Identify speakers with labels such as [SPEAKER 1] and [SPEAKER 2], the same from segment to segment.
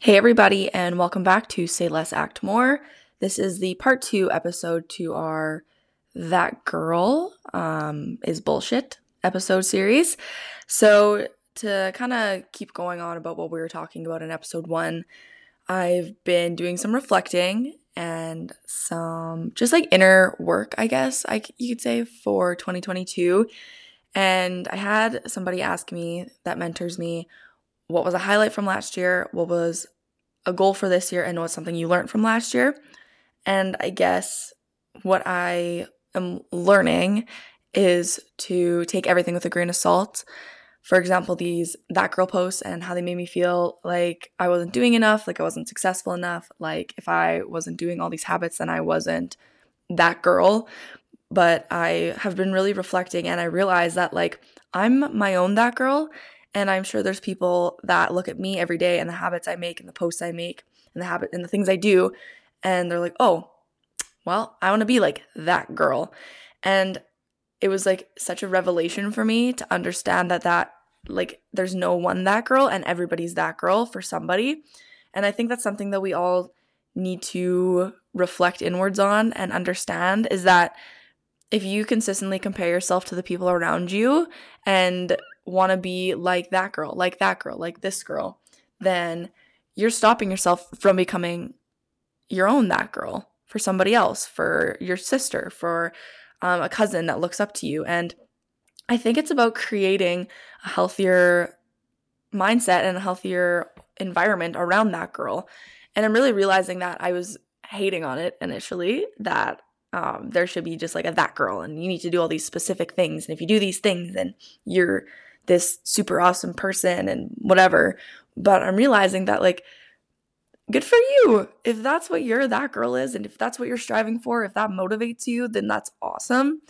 [SPEAKER 1] Hey, everybody, and welcome back to Say Less, Act More. This is the part two episode to our That Girl um, is Bullshit episode series. So, to kind of keep going on about what we were talking about in episode one, I've been doing some reflecting and some just like inner work, I guess I, you could say, for 2022. And I had somebody ask me that mentors me what was a highlight from last year, what was a goal for this year, and what's something you learned from last year. And I guess what I am learning is to take everything with a grain of salt. For example, these that girl posts and how they made me feel like I wasn't doing enough, like I wasn't successful enough, like if I wasn't doing all these habits, then I wasn't that girl. But I have been really reflecting and I realized that like I'm my own that girl and I'm sure there's people that look at me every day and the habits I make and the posts I make and the habit and the things I do and they're like, "Oh, well, I want to be like that girl." And it was like such a revelation for me to understand that that like there's no one that girl and everybody's that girl for somebody. And I think that's something that we all need to reflect inwards on and understand is that if you consistently compare yourself to the people around you and want to be like that girl, like that girl, like this girl, then you're stopping yourself from becoming your own that girl for somebody else, for your sister, for um, a cousin that looks up to you. And I think it's about creating a healthier mindset and a healthier environment around that girl. And I'm really realizing that I was hating on it initially, that um, there should be just like a that girl and you need to do all these specific things. And if you do these things, then you're this super awesome person and whatever. But I'm realizing that, like, good for you. If that's what you're that girl is, and if that's what you're striving for, if that motivates you, then that's awesome.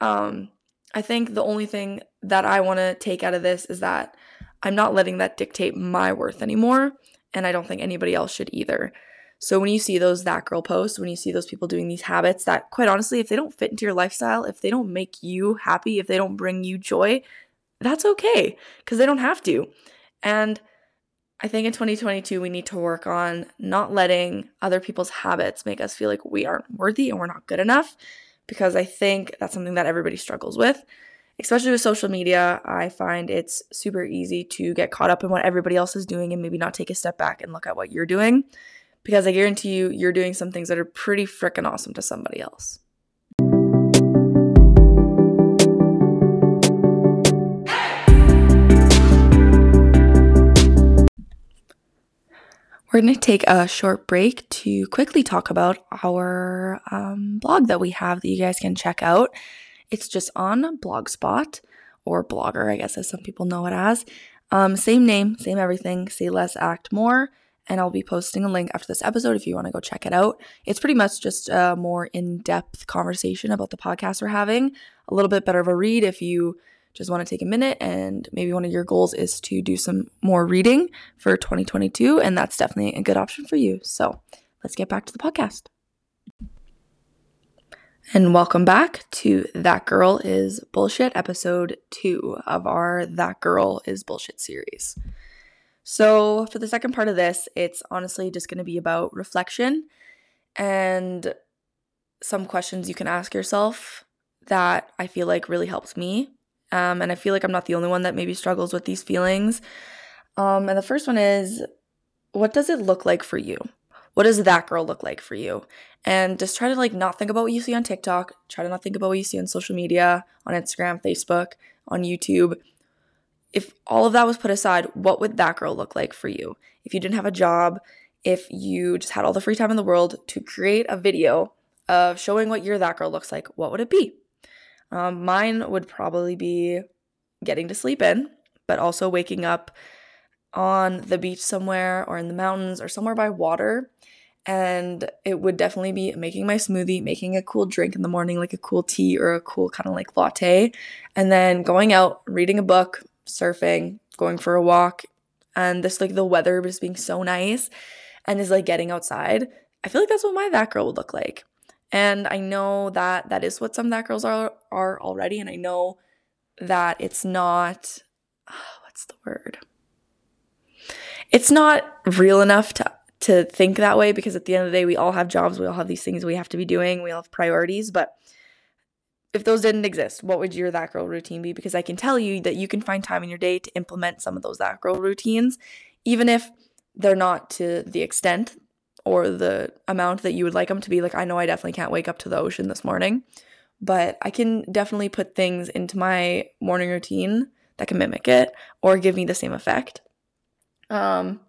[SPEAKER 1] Um, I think the only thing that I want to take out of this is that I'm not letting that dictate my worth anymore. And I don't think anybody else should either. So when you see those that girl posts, when you see those people doing these habits that quite honestly, if they don't fit into your lifestyle, if they don't make you happy, if they don't bring you joy, that's okay because they don't have to. And I think in 2022, we need to work on not letting other people's habits make us feel like we aren't worthy and we're not good enough because I think that's something that everybody struggles with. Especially with social media, I find it's super easy to get caught up in what everybody else is doing and maybe not take a step back and look at what you're doing because I guarantee you, you're doing some things that are pretty freaking awesome to somebody else. We're going to take a short break to quickly talk about our um, blog that we have that you guys can check out. It's just on Blogspot or Blogger, I guess, as some people know it as. Um, same name, same everything. Say less, act more. And I'll be posting a link after this episode if you want to go check it out. It's pretty much just a more in depth conversation about the podcast we're having, a little bit better of a read if you just want to take a minute and maybe one of your goals is to do some more reading for 2022 and that's definitely a good option for you. So, let's get back to the podcast. And welcome back to That Girl is Bullshit episode 2 of our That Girl is Bullshit series. So, for the second part of this, it's honestly just going to be about reflection and some questions you can ask yourself that I feel like really helped me um, and I feel like I'm not the only one that maybe struggles with these feelings. Um, and the first one is what does it look like for you? What does that girl look like for you? And just try to like not think about what you see on TikTok, try to not think about what you see on social media, on Instagram, Facebook, on YouTube. If all of that was put aside, what would that girl look like for you? If you didn't have a job, if you just had all the free time in the world to create a video of showing what your that girl looks like, what would it be? Um, mine would probably be getting to sleep in, but also waking up on the beach somewhere or in the mountains or somewhere by water. And it would definitely be making my smoothie, making a cool drink in the morning, like a cool tea or a cool kind of like latte, and then going out, reading a book, surfing, going for a walk, and this like the weather just being so nice and is like getting outside. I feel like that's what my that girl would look like. And I know that that is what some that girls are are already and I know that it's not what's the word? it's not real enough to to think that way because at the end of the day we all have jobs, we all have these things we have to be doing, we all have priorities, but if those didn't exist, what would your that girl routine be? Because I can tell you that you can find time in your day to implement some of those that girl routines, even if they're not to the extent or the amount that you would like them to be. Like, I know I definitely can't wake up to the ocean this morning, but I can definitely put things into my morning routine that can mimic it or give me the same effect. Um,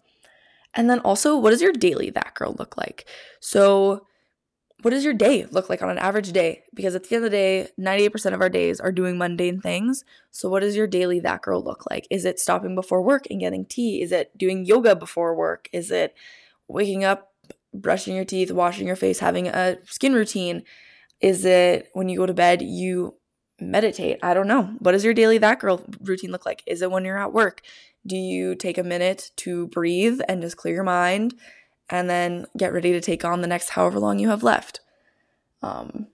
[SPEAKER 1] and then also, what does your daily that girl look like? So, what does your day look like on an average day? Because at the end of the day, 98% of our days are doing mundane things. So, what does your daily that girl look like? Is it stopping before work and getting tea? Is it doing yoga before work? Is it waking up, brushing your teeth, washing your face, having a skin routine? Is it when you go to bed, you meditate? I don't know. What does your daily that girl routine look like? Is it when you're at work? Do you take a minute to breathe and just clear your mind and then get ready to take on the next however long you have left? Um,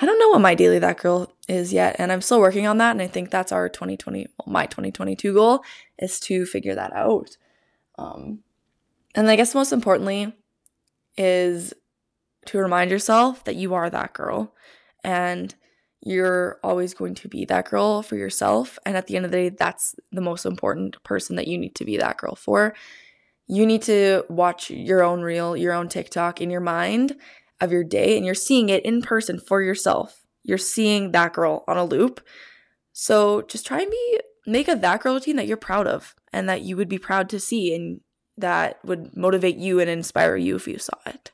[SPEAKER 1] I don't know what my daily that girl is yet, and I'm still working on that. And I think that's our 2020, well, my 2022 goal is to figure that out. Um, and I guess most importantly is to remind yourself that you are that girl and you're always going to be that girl for yourself. And at the end of the day, that's the most important person that you need to be that girl for. You need to watch your own reel, your own TikTok in your mind of your day, and you're seeing it in person for yourself. You're seeing that girl on a loop. So just try and be make a that girl routine that you're proud of and that you would be proud to see and that would motivate you and inspire you if you saw it.